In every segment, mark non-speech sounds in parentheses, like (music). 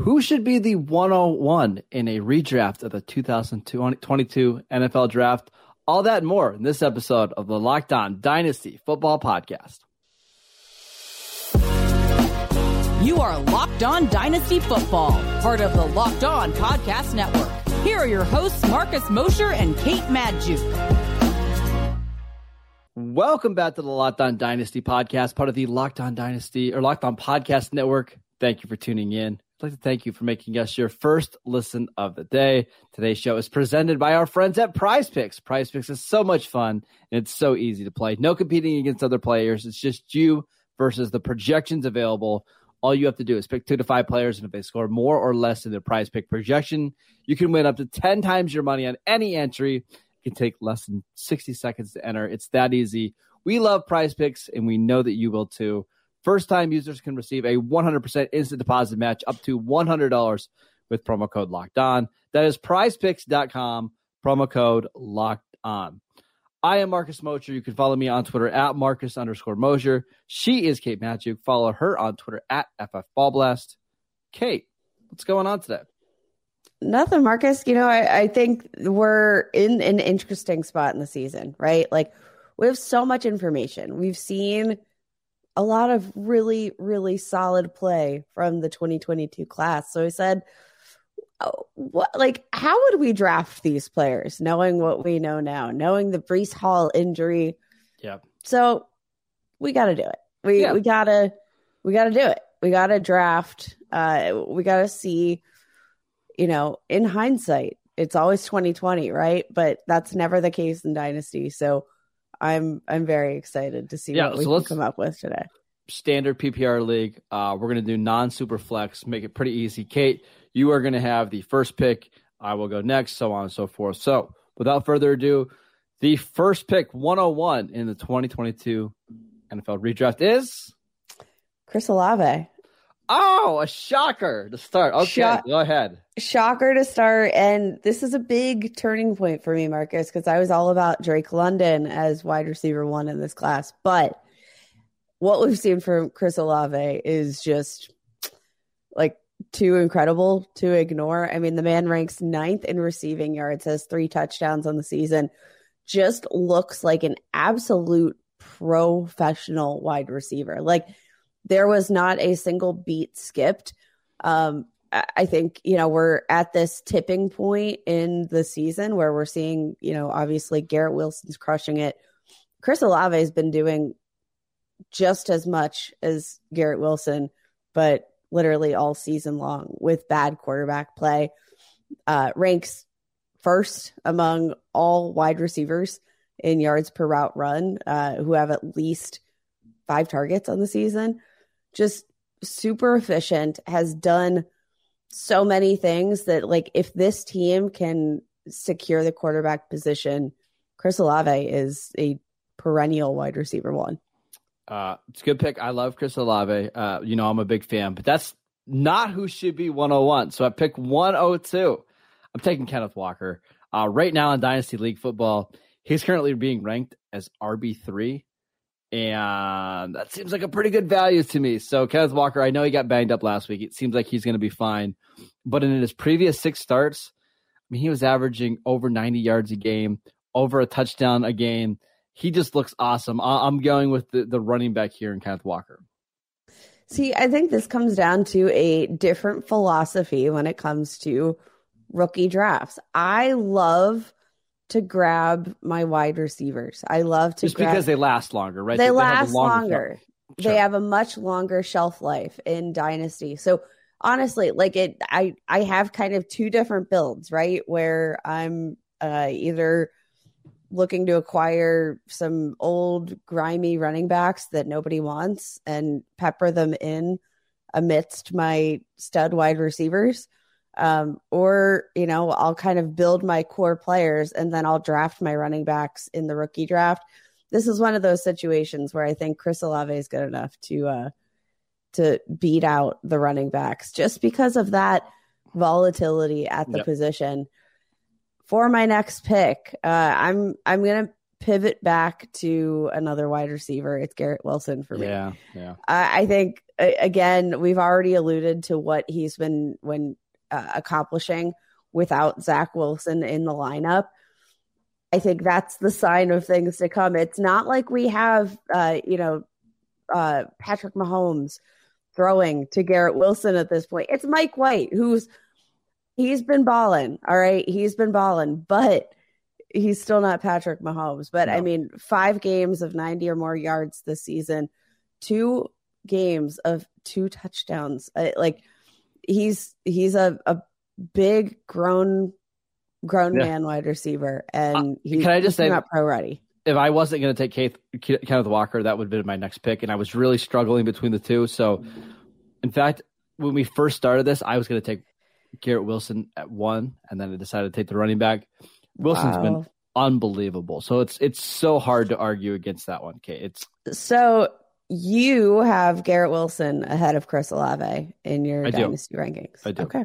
Who should be the 101 in a redraft of the 2022 NFL Draft? All that and more in this episode of the Locked On Dynasty Football Podcast. You are Locked On Dynasty Football, part of the Locked On Podcast Network. Here are your hosts, Marcus Mosher and Kate Magdziuk. Welcome back to the Locked On Dynasty Podcast, part of the Locked On Dynasty or Locked On Podcast Network. Thank you for tuning in. I'd like to thank you for making us your first listen of the day. Today's show is presented by our friends at Prize Picks. Prize Picks is so much fun and it's so easy to play. No competing against other players. It's just you versus the projections available all you have to do is pick two to five players, and if they score more or less than their prize pick projection, you can win up to 10 times your money on any entry. It can take less than 60 seconds to enter. It's that easy. We love prize picks, and we know that you will too. First time users can receive a 100% instant deposit match up to $100 with promo code locked on. That is prizepicks.com, promo code locked on. I am Marcus Mosher. You can follow me on Twitter at Marcus underscore Mosher. She is Kate Magdziuk. Follow her on Twitter at FF Ballblast. Kate, what's going on today? Nothing, Marcus. You know, I, I think we're in an interesting spot in the season, right? Like, we have so much information. We've seen a lot of really, really solid play from the 2022 class. So I said, what like how would we draft these players knowing what we know now knowing the Breece Hall injury? Yeah so we got to do it. We yeah. we got to we got to do it. We got to draft uh we got to see you know in hindsight it's always 2020 right? But that's never the case in dynasty. So i'm i'm very excited to see yeah, what we so can come up with today standard ppr league uh we're gonna do non super flex make it pretty easy kate you are going to have the first pick. I will go next, so on and so forth. So, without further ado, the first pick 101 in the 2022 NFL redraft is Chris Olave. Oh, a shocker to start. Okay, go ahead. Shocker to start. And this is a big turning point for me, Marcus, because I was all about Drake London as wide receiver one in this class. But what we've seen from Chris Olave is just like too incredible to ignore. I mean, the man ranks ninth in receiving yards, has three touchdowns on the season, just looks like an absolute professional wide receiver. Like there was not a single beat skipped. Um, I think, you know, we're at this tipping point in the season where we're seeing, you know, obviously Garrett Wilson's crushing it. Chris Olave has been doing just as much as Garrett Wilson, but literally all season long with bad quarterback play. Uh, ranks first among all wide receivers in yards per route run, uh, who have at least five targets on the season. Just super efficient, has done so many things that, like, if this team can secure the quarterback position, Chris Olave is a perennial wide receiver one. Uh, it's a good pick. I love Chris Olave. Uh, you know, I'm a big fan, but that's not who should be 101. So I pick 102. I'm taking Kenneth Walker. Uh, right now in Dynasty League football, he's currently being ranked as RB3. And that seems like a pretty good value to me. So Kenneth Walker, I know he got banged up last week. It seems like he's going to be fine. But in his previous six starts, I mean, he was averaging over 90 yards a game, over a touchdown a game he just looks awesome. I'm going with the, the running back here in Kenneth Walker. See, I think this comes down to a different philosophy when it comes to rookie drafts. I love to grab my wide receivers. I love to just grab, because they last longer, right? They, they last longer. longer. Sure. They have a much longer shelf life in Dynasty. So honestly, like it, I I have kind of two different builds, right? Where I'm uh, either looking to acquire some old grimy running backs that nobody wants and pepper them in amidst my stud wide receivers. Um, or, you know, I'll kind of build my core players and then I'll draft my running backs in the rookie draft. This is one of those situations where I think Chris Olave is good enough to uh, to beat out the running backs just because of that volatility at the yep. position for my next pick, uh, I'm I'm gonna pivot back to another wide receiver, it's Garrett Wilson for me. Yeah, yeah. I, I think again, we've already alluded to what he's been when uh, accomplishing without Zach Wilson in the lineup. I think that's the sign of things to come. It's not like we have, uh, you know, uh, Patrick Mahomes throwing to Garrett Wilson at this point. It's Mike White who's he's been balling. All right, he's been balling, but he's still not Patrick Mahomes. But no. I mean, five games of 90 or more yards this season, two games of two touchdowns. I, like he's he's a, a big grown grown yeah. man wide receiver, and uh, he's, can I just say not pro ready. If I wasn't going to take Keith, Kenneth Walker, that would have been my next pick, and I was really struggling between the two. So, in fact, when we first started this, I was going to take Garrett Wilson at one, and then I decided to take the running back. Wilson's wow. been unbelievable. So it's it's so hard to argue against that one. Okay, it's so you have Garrett Wilson ahead of Chris Olave in your I dynasty do. rankings. I do. Okay.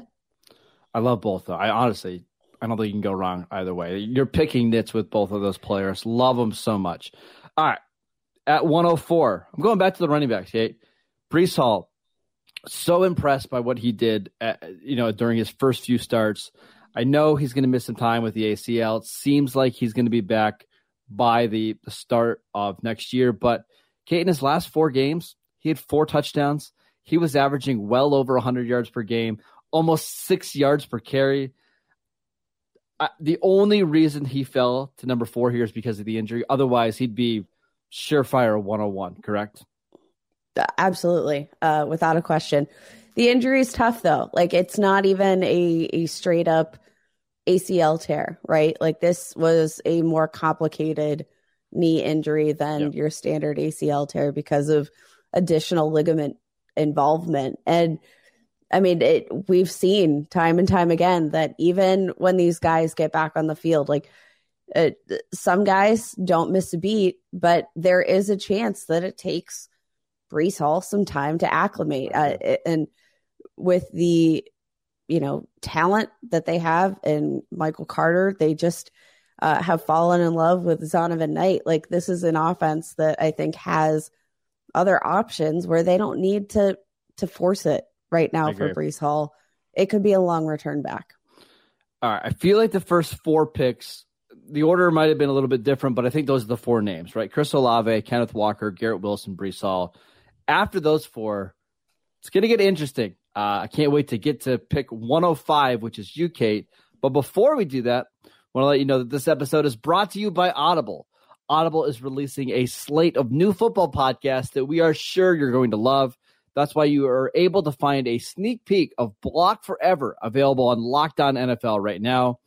I love both though. I honestly I don't think you can go wrong either way. You're picking nits with both of those players. Love them so much. All right. At 104, I'm going back to the running backs, okay? Breece Hall, so impressed by what he did, at, you know, during his first few starts. I know he's going to miss some time with the ACL. It seems like he's going to be back by the, the start of next year. But Kate, in his last four games, he had four touchdowns. He was averaging well over 100 yards per game, almost six yards per carry. Uh, the only reason he fell to number four here is because of the injury. Otherwise, he'd be surefire 101, correct? Absolutely, uh, without a question. The injury is tough though. Like it's not even a, a straight up ACL tear, right? Like this was a more complicated knee injury than yep. your standard ACL tear because of additional ligament involvement. And I mean, it, we've seen time and time again that even when these guys get back on the field, like uh, some guys don't miss a beat, but there is a chance that it takes Breece Hall some time to acclimate. Uh, and with the you know talent that they have and Michael Carter, they just uh, have fallen in love with Zonovan Knight. Like this is an offense that I think has other options where they don't need to to force it right now for Breece Hall. It could be a long return back. All right, I feel like the first four picks, the order might have been a little bit different, but I think those are the four names, right? Chris Olave, Kenneth Walker, Garrett Wilson, Breece Hall. After those four, it's going to get interesting. Uh, I can't wait to get to pick 105, which is you, Kate. But before we do that, I want to let you know that this episode is brought to you by Audible. Audible is releasing a slate of new football podcasts that we are sure you're going to love. That's why you are able to find a sneak peek of Block Forever available on Locked On NFL right now.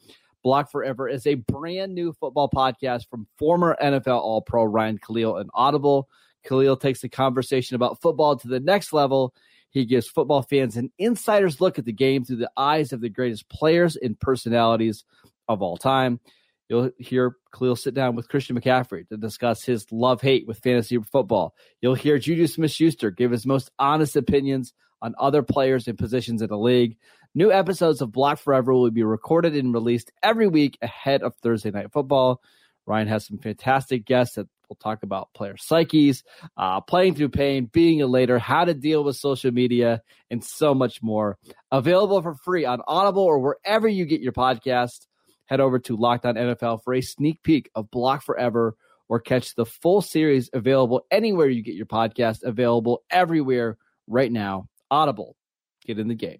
Block Forever is a brand new football podcast from former NFL All Pro Ryan Kalil and Audible. Kalil takes the conversation about football to the next level he gives football fans an insider's look at the game through the eyes of the greatest players and personalities of all time. You'll hear Kalil sit down with Christian McCaffrey to discuss his love hate with fantasy football. You'll hear Juju Smith Schuster give his most honest opinions on other players and positions in the league. New episodes of Block Forever will be recorded and released every week ahead of Thursday Night Football. Ryan has some fantastic guests that We'll talk about player psyches, uh, playing through pain, being a later, how to deal with social media, and so much more. Available for free on Audible or wherever you get your podcast. Head over to Locked On NFL for a sneak peek of Block Forever or catch the full series available anywhere you get your podcast, available everywhere right now. Audible, get in the game.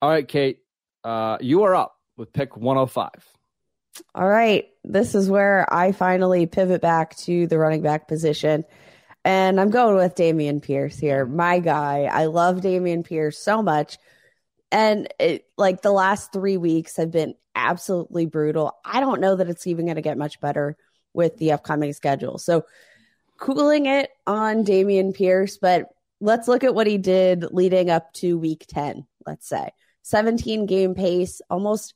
All right, Kate, uh, you are up with pick 105. All right. This is where I finally pivot back to the running back position. And I'm going with Dameon Pierce here. My guy. I love Dameon Pierce so much. And it, like the last three weeks have been absolutely brutal. I don't know that it's even going to get much better with the upcoming schedule. So cooling it on Dameon Pierce, but let's look at what he did leading up to week 10, let's say. 17 game pace, almost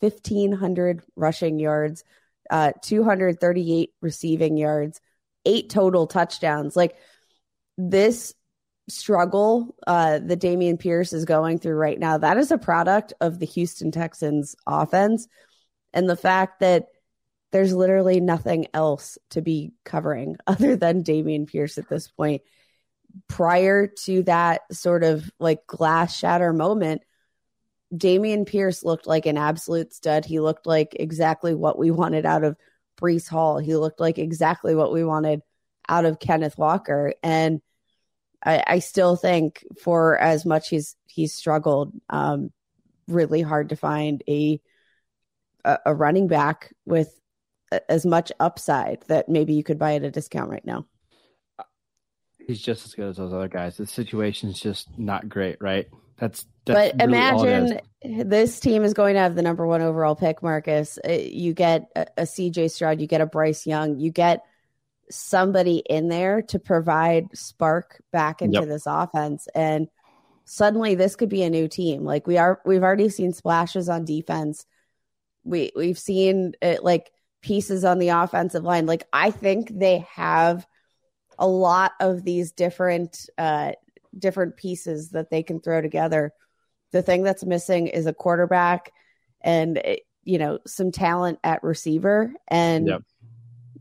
1,500 rushing yards, uh, 238 receiving yards, eight total touchdowns. Like this struggle uh, that Dameon Pierce is going through right now, that is a product of the Houston Texans offense and the fact that there's literally nothing else to be covering (laughs) other than Dameon Pierce at this point. Prior to that sort of like glass shatter moment, Dameon Pierce looked like an absolute stud. He looked like exactly what we wanted out of Breece Hall. He looked like exactly what we wanted out of Kenneth Walker. And I, I still think for as much he's he's struggled, um, really hard to find a a running back with as much upside that maybe you could buy at a discount right now. He's just as good as those other guys. The situation's just not great, right? That's, that's but really imagine this team is going to have the number one overall pick, Marcus. Uh, you get a, a CJ Stroud, you get a Bryce Young, you get somebody in there to provide spark back into yep. this offense, and suddenly this could be a new team. Like we are, we've already seen splashes on defense. We we've seen it like pieces on the offensive line. Like I think they have a lot of these different uh different pieces that they can throw together. The thing that's missing is a quarterback and eh, you know some talent at receiver and yep.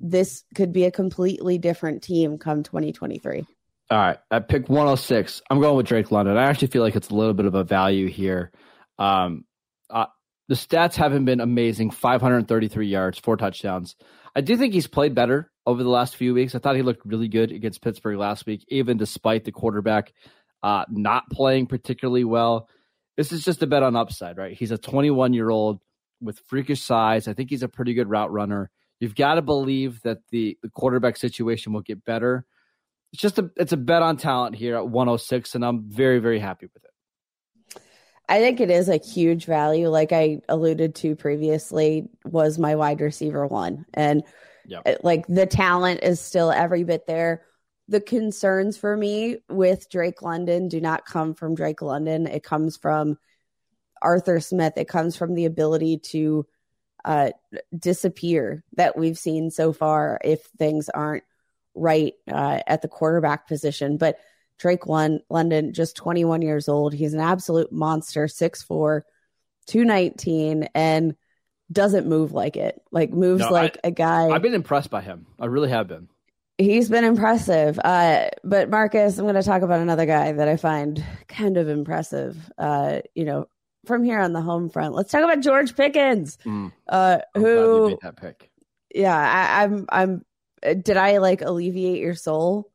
This could be a completely different team come 2023. All right, at pick 106, I'm going with Drake London. I actually feel like it's a little bit of a value here. Um, uh, the stats haven't been amazing 533 yards, four touchdowns. I do think he's played better over the last few weeks. I thought he looked really good against Pittsburgh last week, even despite the quarterback uh, not playing particularly well. This is just a bet on upside, right? He's a 21 year old with freakish size. I think he's a pretty good route runner. You've got to believe that the, the quarterback situation will get better. It's just a it's a bet on talent here at 106, and I'm very very happy with it. I think it is a huge value, like I alluded to previously, was my wide receiver one. And yep. like the talent is still every bit there. The concerns for me with Drake London do not come from Drake London. It comes from Arthur Smith. It comes from the ability to uh, disappear that we've seen so far if things aren't right uh, at the quarterback position. But Drake London, just 21 years old. He's an absolute monster, 6'4, 219, and doesn't move like it. Like, moves no, like I, a guy. I've been impressed by him. I really have been. He's been impressive. Uh, but, Marcus, I'm going to talk about another guy that I find kind of impressive. Uh, you know, from here on the home front, let's talk about George Pickens. Mm. Uh, who. that pick. Yeah, I, I'm. I'm. Did I like alleviate your soul?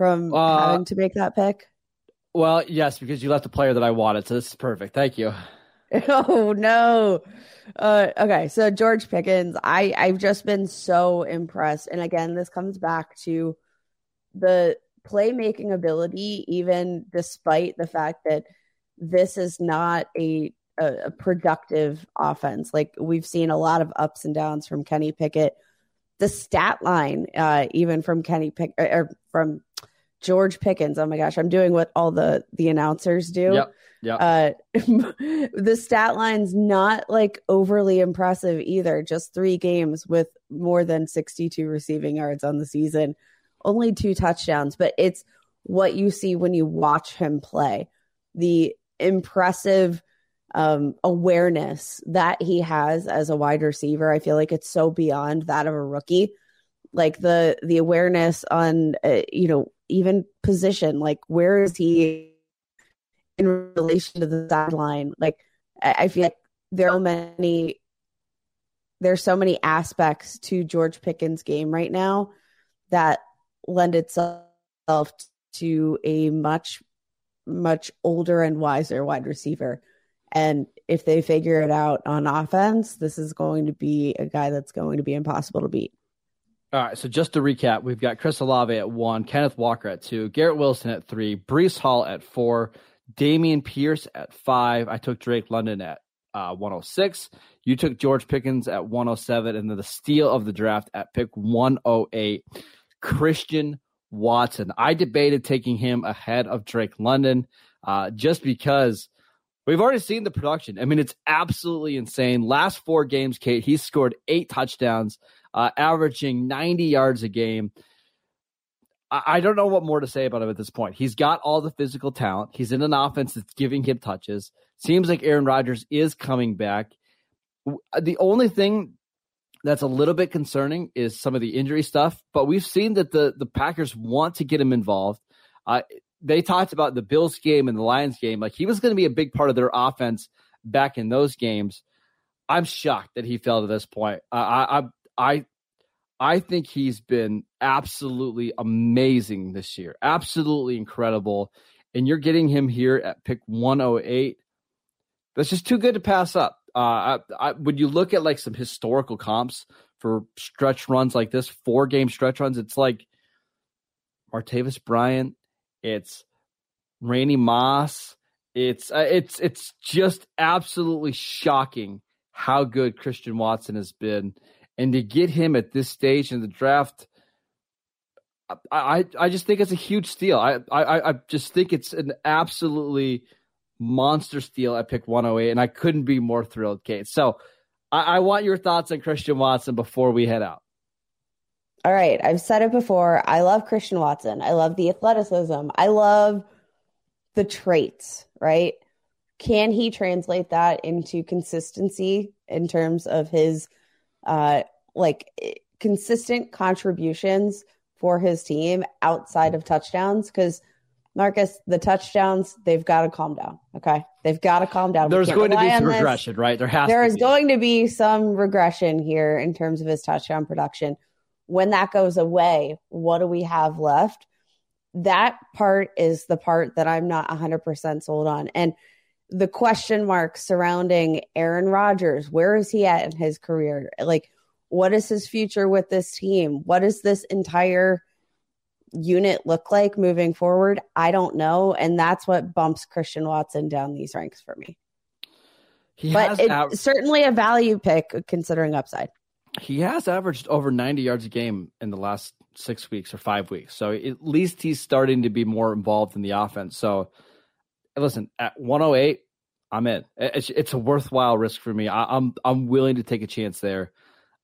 from uh, having to make that pick? Well, yes, because you left a player that I wanted, so this is perfect. Thank you. (laughs) Oh no. Uh, okay, so George Pickens, I I've just been so impressed, and again, this comes back to the playmaking ability, even despite the fact that this is not a, a, a productive offense. Like we've seen a lot of ups and downs from Kenny Pickett. The stat line, uh, even from Kenny Pick or from George Pickens. Oh my gosh, I'm doing what all the the announcers do. Yep. Yeah. Uh, (laughs) the stat line's not like overly impressive either. Just three games with more than 62 receiving yards on the season, only two touchdowns, but it's what you see when you watch him play. The impressive um, awareness that he has as a wide receiver. I feel like it's so beyond that of a rookie. Like the the awareness on uh, you know even position. Like, where is he in relation to the sideline? Like, I, I feel like there are many, there's so many aspects to George Pickens' game right now that lend itself to a much, much older and wiser wide receiver. And if they figure it out on offense, this is going to be a guy that's going to be impossible to beat. All right, so just to recap, we've got Chris Olave at one, Kenneth Walker at two, Garrett Wilson at three, Breece Hall at four, Dameon Pierce at five. I took Drake London at uh, 106. You took George Pickens at 107, and then the steal of the draft at pick 108, Christian Watson. I debated taking him ahead of Drake London uh, just because we've already seen the production. I mean, it's absolutely insane. Last four games, Kate, he scored eight touchdowns uh, averaging 90 yards a game. I, I don't know what more to say about him at this point. He's got all the physical talent. He's in an offense that's giving him touches. Seems like Aaron Rodgers is coming back. The only thing that's a little bit concerning is some of the injury stuff. But we've seen that the the Packers want to get him involved. Uh, they talked about the Bills game and the Lions game, like he was going to be a big part of their offense back in those games. I'm shocked that he fell to this point. Uh, I, I I I think he's been absolutely amazing this year, absolutely incredible. And you're getting him here at pick 108. That's just too good to pass up. Uh, I, I, when you look at like some historical comps for stretch runs like this, four game stretch runs, it's like Martavis Bryant, it's Randy Moss, it's uh, it's it's just absolutely shocking how good Christian Watson has been, and to get him at this stage in the draft. I, I, I just think it's a huge steal. I, I I just think it's an absolutely monster steal at pick 108, and I couldn't be more thrilled, Kate. So I, I want your thoughts on Christian Watson before we head out. All right. I've said it before. I love Christian Watson. I love the athleticism. I love the traits, right? Can he translate that into consistency in terms of his uh like consistent contributions for his team outside of touchdowns? Because Marcus, the touchdowns, they've got to calm down. Okay. They've got to calm down. There's going to be some regression, right? There has There is be. going to be some regression here in terms of his touchdown production. When that goes away, what do we have left? That part is the part that I'm not 100% sold on. And the question mark surrounding Aaron Rodgers, where is he at in his career? Like, what is his future with this team? What is this entire unit look like moving forward? I don't know. And that's what bumps Christian Watson down these ranks for me. He but it's certainly a value pick considering upside. He has averaged over 90 yards a game in the last six weeks or five weeks. So at least he's starting to be more involved in the offense. So listen, at 108, I'm in. It's, it's a worthwhile risk for me. I, I'm I'm willing to take a chance there.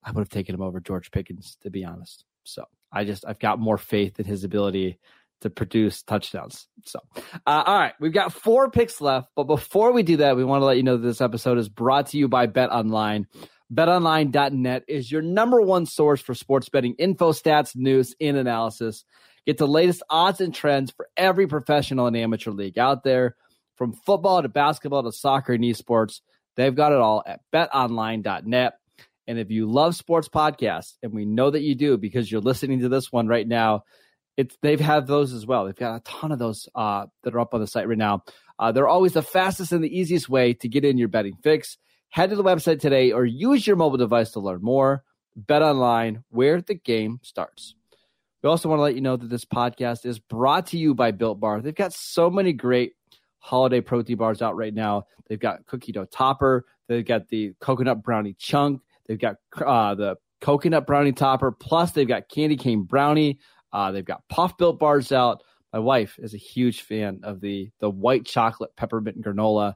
I would have taken him over George Pickens, to be honest. So I just I've got more faith in his ability to produce touchdowns. So, uh, all right, we've got four picks left, but before we do that, we want to let you know that this episode is brought to you by Bet Online. BetOnline.net is your number one source for sports betting info, stats, news, and analysis. Get the latest odds and trends for every professional and amateur league out there, from football to basketball to soccer and esports. They've got it all at BetOnline.net. And if you love sports podcasts, and we know that you do because you're listening to this one right now, it's they've had those as well. They've got a ton of those uh, that are up on the site right now. Uh, they're always the fastest and the easiest way to get in your betting fix. Head to the website today or use your mobile device to learn more. Bet online, where the game starts. We also want to let you know that this podcast is brought to you by Built Bar. They've got so many great holiday protein bars out right now. They've got cookie dough topper. They've got the coconut brownie chunk. They've got uh, the coconut brownie topper. Plus, they've got candy cane brownie. Uh, they've got puff built bars out. My wife is a huge fan of the the white chocolate peppermint granola.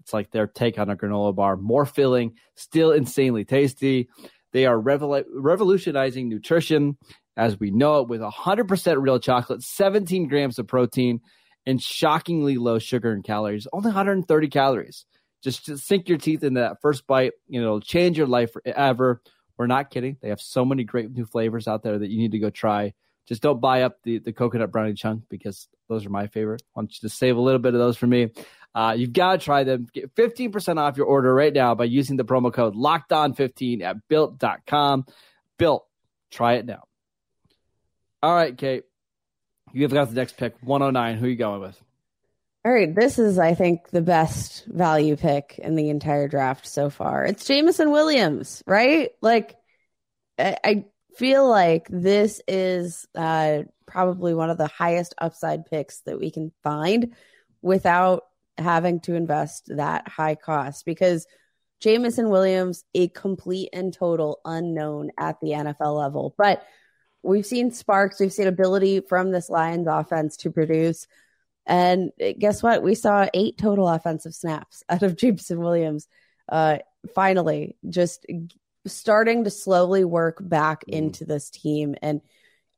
It's like their take on a granola bar, more filling, still insanely tasty. They are revol- revolutionizing nutrition as we know it with 100% real chocolate, 17 grams of protein, and shockingly low sugar and calories, only 130 calories. Just, just sink your teeth into that first bite. You know, it'll change your life forever. We're not kidding. They have so many great new flavors out there that you need to go try. Just don't buy up the, the coconut brownie chunk because those are my favorite. I want you to save a little bit of those for me. Uh, you've got to try them. Get 15% off your order right now by using the promo code locked on 15 at built.com. Built, try it now. All right, Kate. You have got the next pick, 109. Who are you going with? All right, this is, I think, the best value pick in the entire draft so far. It's Jameson Williams, right? Like, I, I feel like this is uh, probably one of the highest upside picks that we can find without having to invest that high cost because Jameson Williams, a complete and total unknown at the NFL level. But we've seen sparks, we've seen ability from this Lions offense to produce. And guess what? We saw eight total offensive snaps (laughs) out of Jameson Williams. Uh, finally, just starting to slowly work back mm. into this team and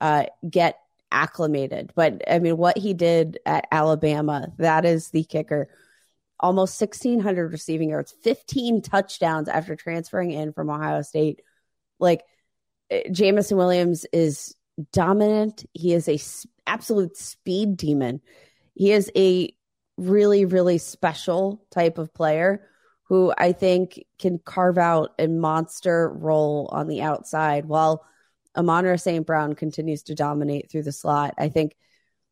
uh, get acclimated. But I mean, what he did at Alabama, that is the kicker. Almost 1,600 receiving yards, 15 touchdowns after transferring in from Ohio State. Like Jameson Williams is dominant. He is a absolute speed demon. He is a really, really special type of player who I think can carve out a monster role on the outside while Amon St. Brown continues to dominate through the slot. I think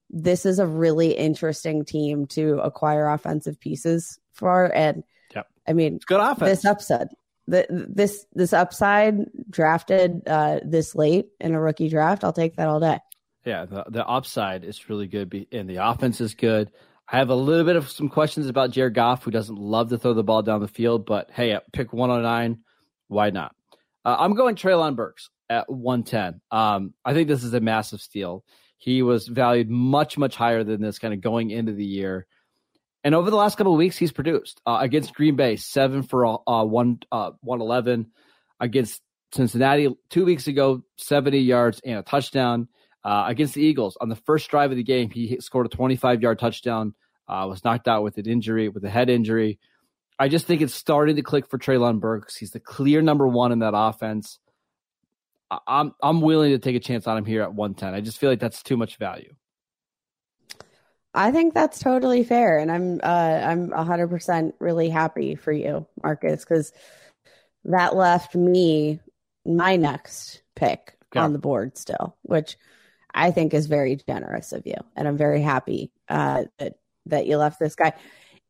this is a really interesting team to acquire offensive pieces for. And yep. I mean, it's good offense. This upside, this this upside drafted uh, this late in a rookie draft, I'll take that all day. Yeah, the, the upside is really good, and the offense is good. I have a little bit of some questions about Jared Goff, who doesn't love to throw the ball down the field, but hey, pick 109, why not? Uh, I'm going Treylon Burks at 110. Um, I think this is a massive steal. He was valued much, much higher than this kind of going into the year. And over the last couple of weeks, he's produced uh, against Green Bay, seven for uh, one, uh, 111. Against Cincinnati two weeks ago, 70 yards and a touchdown. Uh, against the Eagles on the first drive of the game, he scored a 25 yard touchdown. Uh, was knocked out with an injury, with a head injury. I just think it's starting to click for Treylon Burks. He's the clear number one in that offense. I'm I'm willing to take a chance on him here at 110. I just feel like that's too much value. I think that's totally fair, and I'm uh, I'm 100 percent really happy for you, Marcus, because that left me my next pick on the board still, which I think is very generous of you, and I'm very happy uh, that that you left this guy.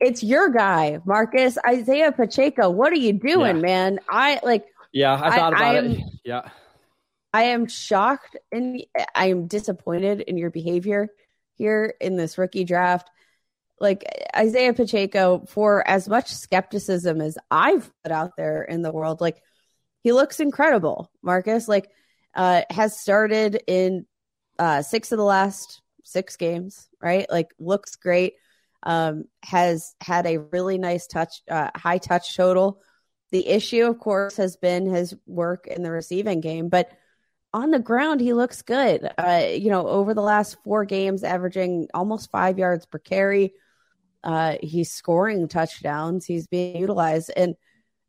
It's your guy, Marcus Isaiah Pacheco. What are you doing, yeah. man? I like. Yeah, I thought I, about I am, it. Yeah, I am shocked and I am disappointed in your behavior here in this rookie draft. Like Isaiah Pacheco, for as much skepticism as I've put out there in the world, like he looks incredible. Marcus, like, uh, has started in uh, six of the last six games, right? Like, looks great. Um, has had a really nice touch, uh, high touch total. The issue, of course, has been his work in the receiving game, but on the ground, he looks good. Uh, you know, over the last four games, averaging almost five yards per carry. Uh, he's scoring touchdowns. He's being utilized, and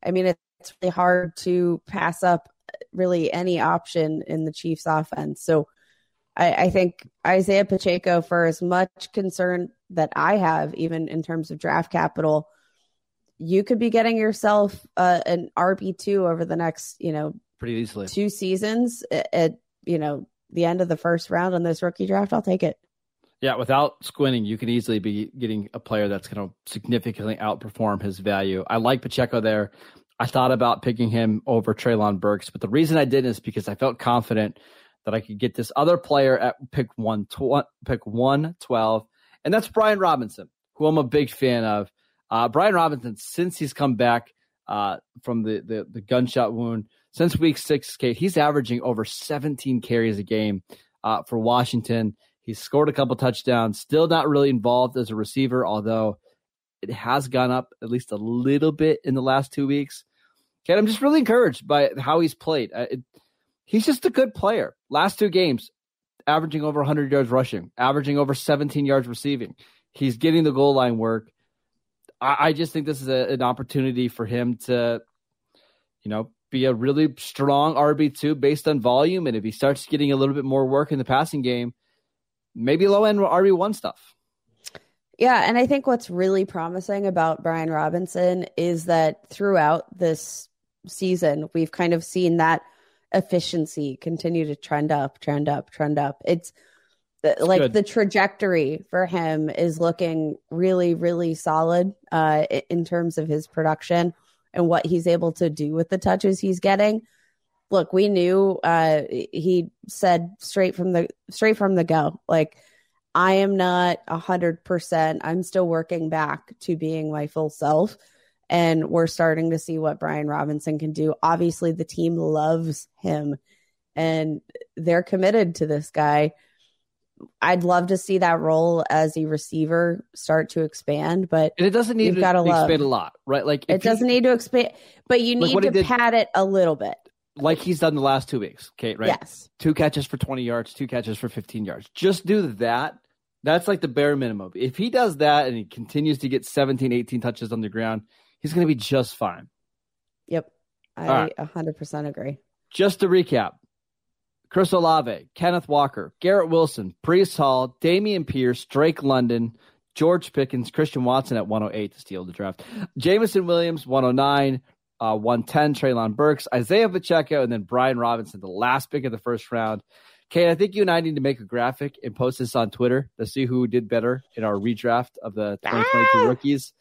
I mean, it's really hard to pass up really any option in the Chiefs' offense. So, I, I think Isaiah Pacheco, for as much concern that I have, even in terms of draft capital, you could be getting yourself uh, an RB two over the next, you know, pretty easily. Two seasons at, at you know the end of the first round on this rookie draft, I'll take it. Yeah, without squinting, you can easily be getting a player that's going to significantly outperform his value. I like Pacheco there. I thought about picking him over Treylon Burks, but the reason I didn't is because I felt confident that I could get this other player at pick one, tw- pick one twelve, and that's Brian Robinson, who I'm a big fan of. Uh, Brian Robinson, since he's come back uh, from the, the the gunshot wound, since week six, Kate, he's averaging over 17 carries a game uh, for Washington. He's scored a couple touchdowns, still not really involved as a receiver, although it has gone up at least a little bit in the last two weeks. Kate, I'm just really encouraged by how he's played. It, he's just a good player. Last two games, averaging over 100 yards rushing, averaging over 17 yards receiving. He's getting the goal line work. I, I just think this is a, an opportunity for him to, you know, be a really strong RB2 based on volume. And if he starts getting a little bit more work in the passing game, maybe low end RB1 stuff. Yeah. And I think what's really promising about Brian Robinson is that throughout this season, we've kind of seen that efficiency continue to trend up, trend up, trend up. It's, like good. the trajectory for him is looking really, really solid uh, in terms of his production and what he's able to do with the touches he's getting. Look, we knew uh, he said straight from the straight from the go, like I am not a hundred percent. I'm still working back to being my full self. And we're starting to see what Brian Robinson can do. Obviously, the team loves him and they're committed to this guy. I'd love to see that role as a receiver start to expand, but and it doesn't need to expand a lot, right? Like it doesn't need to expand, but you need like to pad it a little bit, like he's done the last two weeks. Kate, right? Yes, two catches for twenty yards, two catches for fifteen yards. Just do that. That's like the bare minimum. If he does that and he continues to get 17, 18 touches on the ground, he's going to be just fine. Yep, I right. 100% agree. Just to recap Chris Olave, Kenneth Walker, Garrett Wilson, Breece Hall, Dameon Pierce, Drake London, George Pickens, Christian Watson at 108 to steal the draft, Jameson Williams, 109, uh, 110, Treylon Burks, Isaiah Pacheco, and then Brian Robinson, the last pick of the first round. Kate, I think you and I need to make a graphic and post this on Twitter to see who did better in our redraft of the 2022 ah! rookies.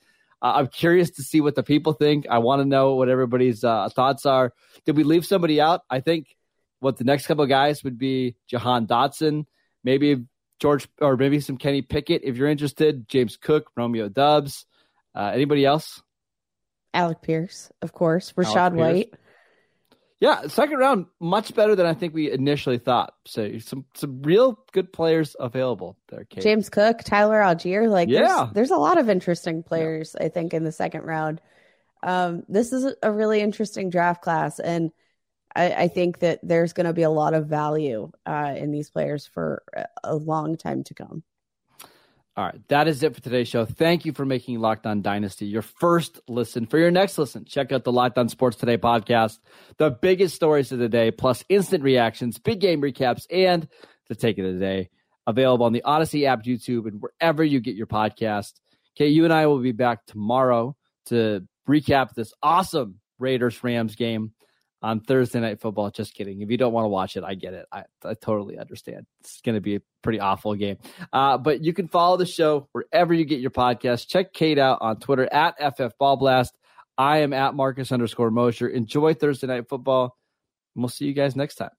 Uh, I'm curious to see what the people think. I want to know what everybody's uh, thoughts are. Did we leave somebody out? I think what the next couple of guys would be Jahan Dotson, maybe George, or maybe some Kenny Pickett if you're interested. James Cook, Romeo Doubs, Uh, anybody else? Alec Pierce, of course. Rachaad White. Yeah, second round, much better than I think we initially thought. So some some real good players available there. Kate. James Cook, Tyler Allgeier, like yeah, there's, there's a lot of interesting players. Yeah. I think in the second round. Um, this is a really interesting draft class, and I, I think that there's going to be a lot of value uh, in these players for a long time to come. All right, that is it for today's show. Thank you for making Locked On Dynasty your first listen. For your next listen, check out the Locked On Sports Today podcast, the biggest stories of the day, plus instant reactions, big game recaps, and the take of the day. Available on the Odyssey app, YouTube, and wherever you get your podcast. Okay, you and I will be back tomorrow to recap this awesome Raiders Rams game on Thursday Night Football. Just kidding. If you don't want to watch it, I get it. I, I totally understand. It's going to be a pretty awful game. Uh, but you can follow the show wherever you get your podcast. Check Kate out on Twitter at FF Ball Blast. I am at Marcus underscore Mosher. Enjoy Thursday Night Football. And we'll see you guys next time.